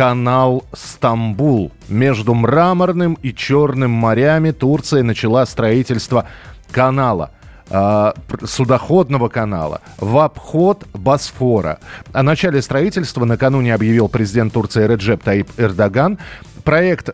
канал Стамбул. Между Мраморным и Черным морями Турция начала строительство канала пр- судоходного канала в обход Босфора. О начале строительства накануне объявил президент Турции Реджеп Таип Эрдоган. Проект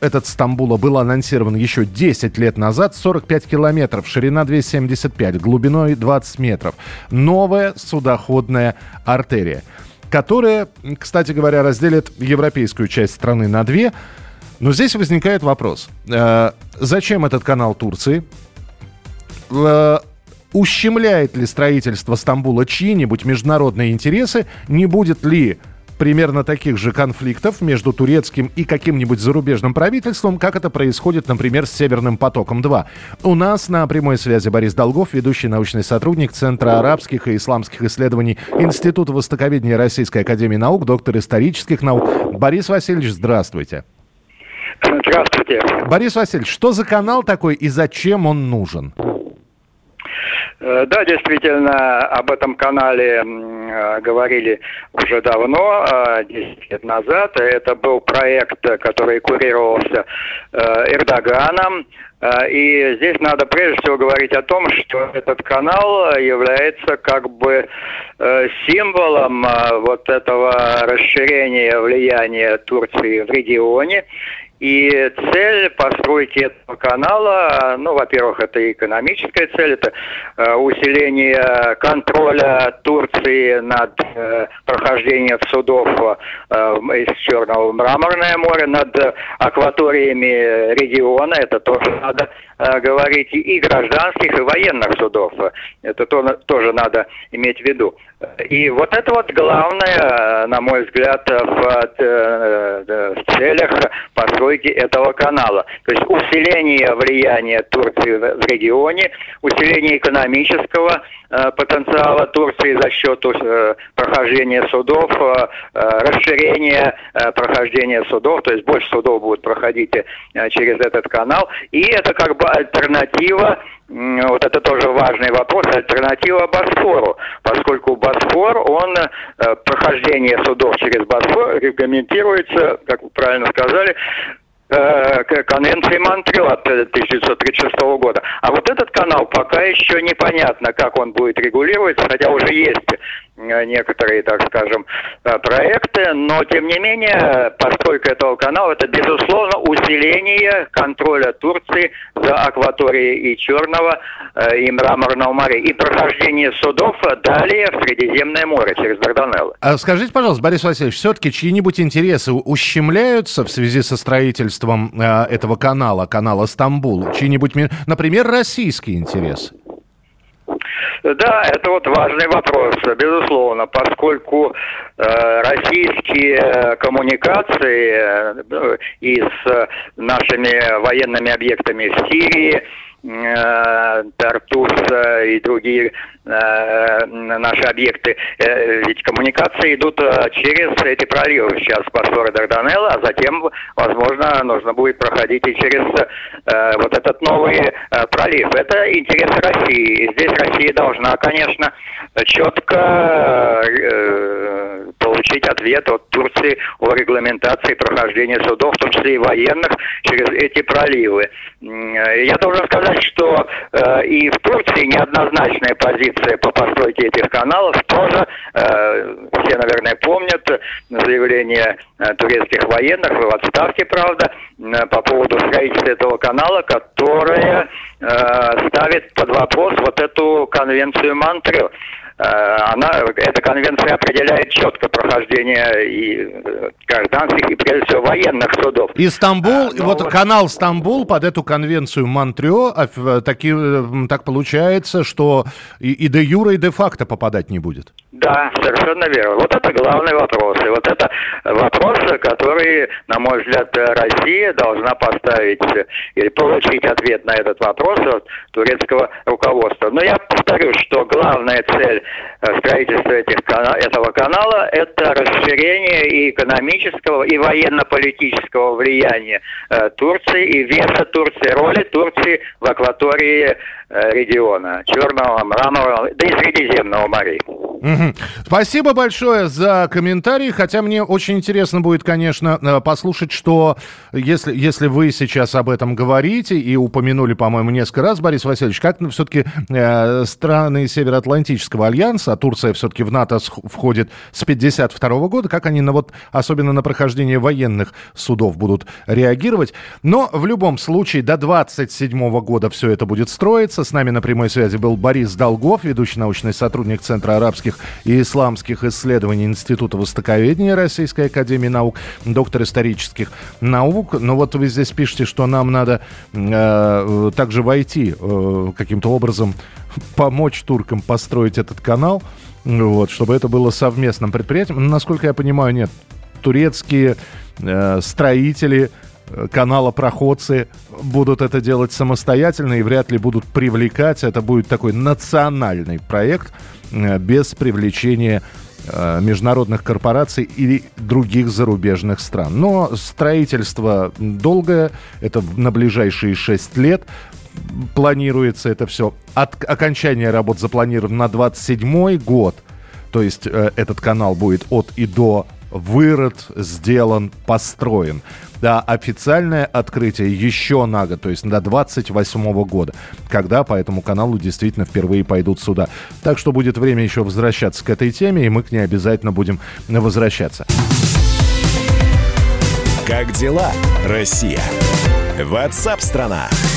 этот Стамбула был анонсирован еще 10 лет назад. 45 километров, ширина 275, глубиной 20 метров. Новая судоходная артерия которая, кстати говоря, разделит европейскую часть страны на две. Но здесь возникает вопрос. Э, зачем этот канал Турции? Э, ущемляет ли строительство Стамбула чьи-нибудь международные интересы? Не будет ли примерно таких же конфликтов между турецким и каким-нибудь зарубежным правительством, как это происходит, например, с «Северным потоком-2». У нас на прямой связи Борис Долгов, ведущий научный сотрудник Центра арабских и исламских исследований Института востоковедения Российской Академии Наук, доктор исторических наук. Борис Васильевич, здравствуйте. Здравствуйте. Борис Васильевич, что за канал такой и зачем он нужен? Э, Да, действительно, об этом канале э, говорили уже давно, э, 10 лет назад. Это был проект, э, который курировался э, Эрдоганом. Э, И здесь надо прежде всего говорить о том, что этот канал э, является как бы э, символом э, вот этого расширения влияния Турции в регионе. И цель постройки этого канала, ну, во-первых, это экономическая цель, это э, усиление контроля Турции над э, прохождением судов э, из Черного Мраморное море, над акваториями региона, это тоже надо говорить, и гражданских, и военных судов. Это то- тоже надо иметь в виду. И вот это вот главное, э, на мой взгляд, в, э, э, в целях постройки этого канала. То есть усиление влияния Турции в регионе, усиление экономического э, потенциала Турции за счет э, прохождения судов, э, э, расширение э, прохождения судов, то есть больше судов будут проходить э, через этот канал. И это как бы альтернатива Вот это тоже важный вопрос, альтернатива Босфору, поскольку Босфор, он, э, прохождение судов через Босфор регламентируется, как вы правильно сказали, конвенции Монтрео от 1936 года. А вот этот канал пока еще непонятно, как он будет регулироваться, хотя уже есть э, некоторые, так скажем, э, проекты, но тем не менее постройка этого канала это безусловно усиление контроля Турции за акваторией и Черного э, и Мраморного моря и прохождение судов далее в Средиземное море через Дарданеллы. А скажите, пожалуйста, Борис Васильевич, все-таки чьи-нибудь интересы ущемляются в связи со строительством э, этого канала, канала Стамбул? Чьи-нибудь, например, российские интересы? Да, это вот важный вопрос, безусловно, поскольку э, российские коммуникации э, и с э, нашими военными объектами в Сирии, э, Тартус э, и другие э, наши объекты, э, ведь коммуникации идут э, через эти проливы, сейчас Босфор и Дарданелла, а затем, возможно, нужно будет проходить и через э, вот этот новый э, пролив. Это интерес России. И здесь Россия должна, конечно, четко э, получить ответ от Турции о регламентации прохождения судов, в том числе и военных, через эти проливы. Э, Я должен сказать, что э, и в Турции неоднозначная позиция по постройке этих каналов тоже, э, все, наверное, помнят заявление э, турецких военных в отставке, правда, по поводу строительства этого канала, которое э, ставит под вопрос вот эту конвенцию Монтрео. Она, эта конвенция определяет четко прохождение и гражданских, и прежде всего военных судов. И Стамбул, а, вот, канал Стамбул под эту конвенцию Монтрео, а, таки, так получается, что и, и де юра, и де факто попадать не будет. Да, совершенно верно. Вот это главный вопрос. И вот это вопрос, который, на мой взгляд, Россия должна поставить или получить ответ на этот вопрос от турецкого руководства. Но я повторю, что главная цель э, строительства этих, этого канала – это расширение и экономического, и военно-политического влияния э, Турции, и веса Турции, роли Турции в акватории э, региона Черного, Мраморного, да и Средиземного морей. Спасибо большое за комментарий, хотя мне очень интересно будет, конечно, послушать, что если, если вы сейчас об этом говорите и упомянули, по-моему, несколько раз, Борис Васильевич, как все-таки э, страны Североатлантического альянса, а Турция все-таки в НАТО входит с 52 года, как они на вот, особенно на прохождение военных судов будут реагировать. Но в любом случае до 27 года все это будет строиться. С нами на прямой связи был Борис Долгов, ведущий научный сотрудник Центра арабских и исламских исследований Института Востоковедения Российской Академии Наук, доктор исторических наук. Но вот вы здесь пишете, что нам надо э, также войти э, каким-то образом помочь туркам построить этот канал, вот, чтобы это было совместным предприятием. Насколько я понимаю, нет. Турецкие э, строители э, канала проходцы будут это делать самостоятельно и вряд ли будут привлекать. Это будет такой национальный проект – Э, без привлечения э, международных корпораций или других зарубежных стран. Но строительство долгое, это на ближайшие 6 лет планируется это все. От окончания работ запланировано на 27 год. То есть э, этот канал будет от и до вырод, сделан, построен. Да, официальное открытие еще на год, то есть до 28 года, когда по этому каналу действительно впервые пойдут сюда. Так что будет время еще возвращаться к этой теме, и мы к ней обязательно будем возвращаться. Как дела, Россия? Ватсап-страна! страна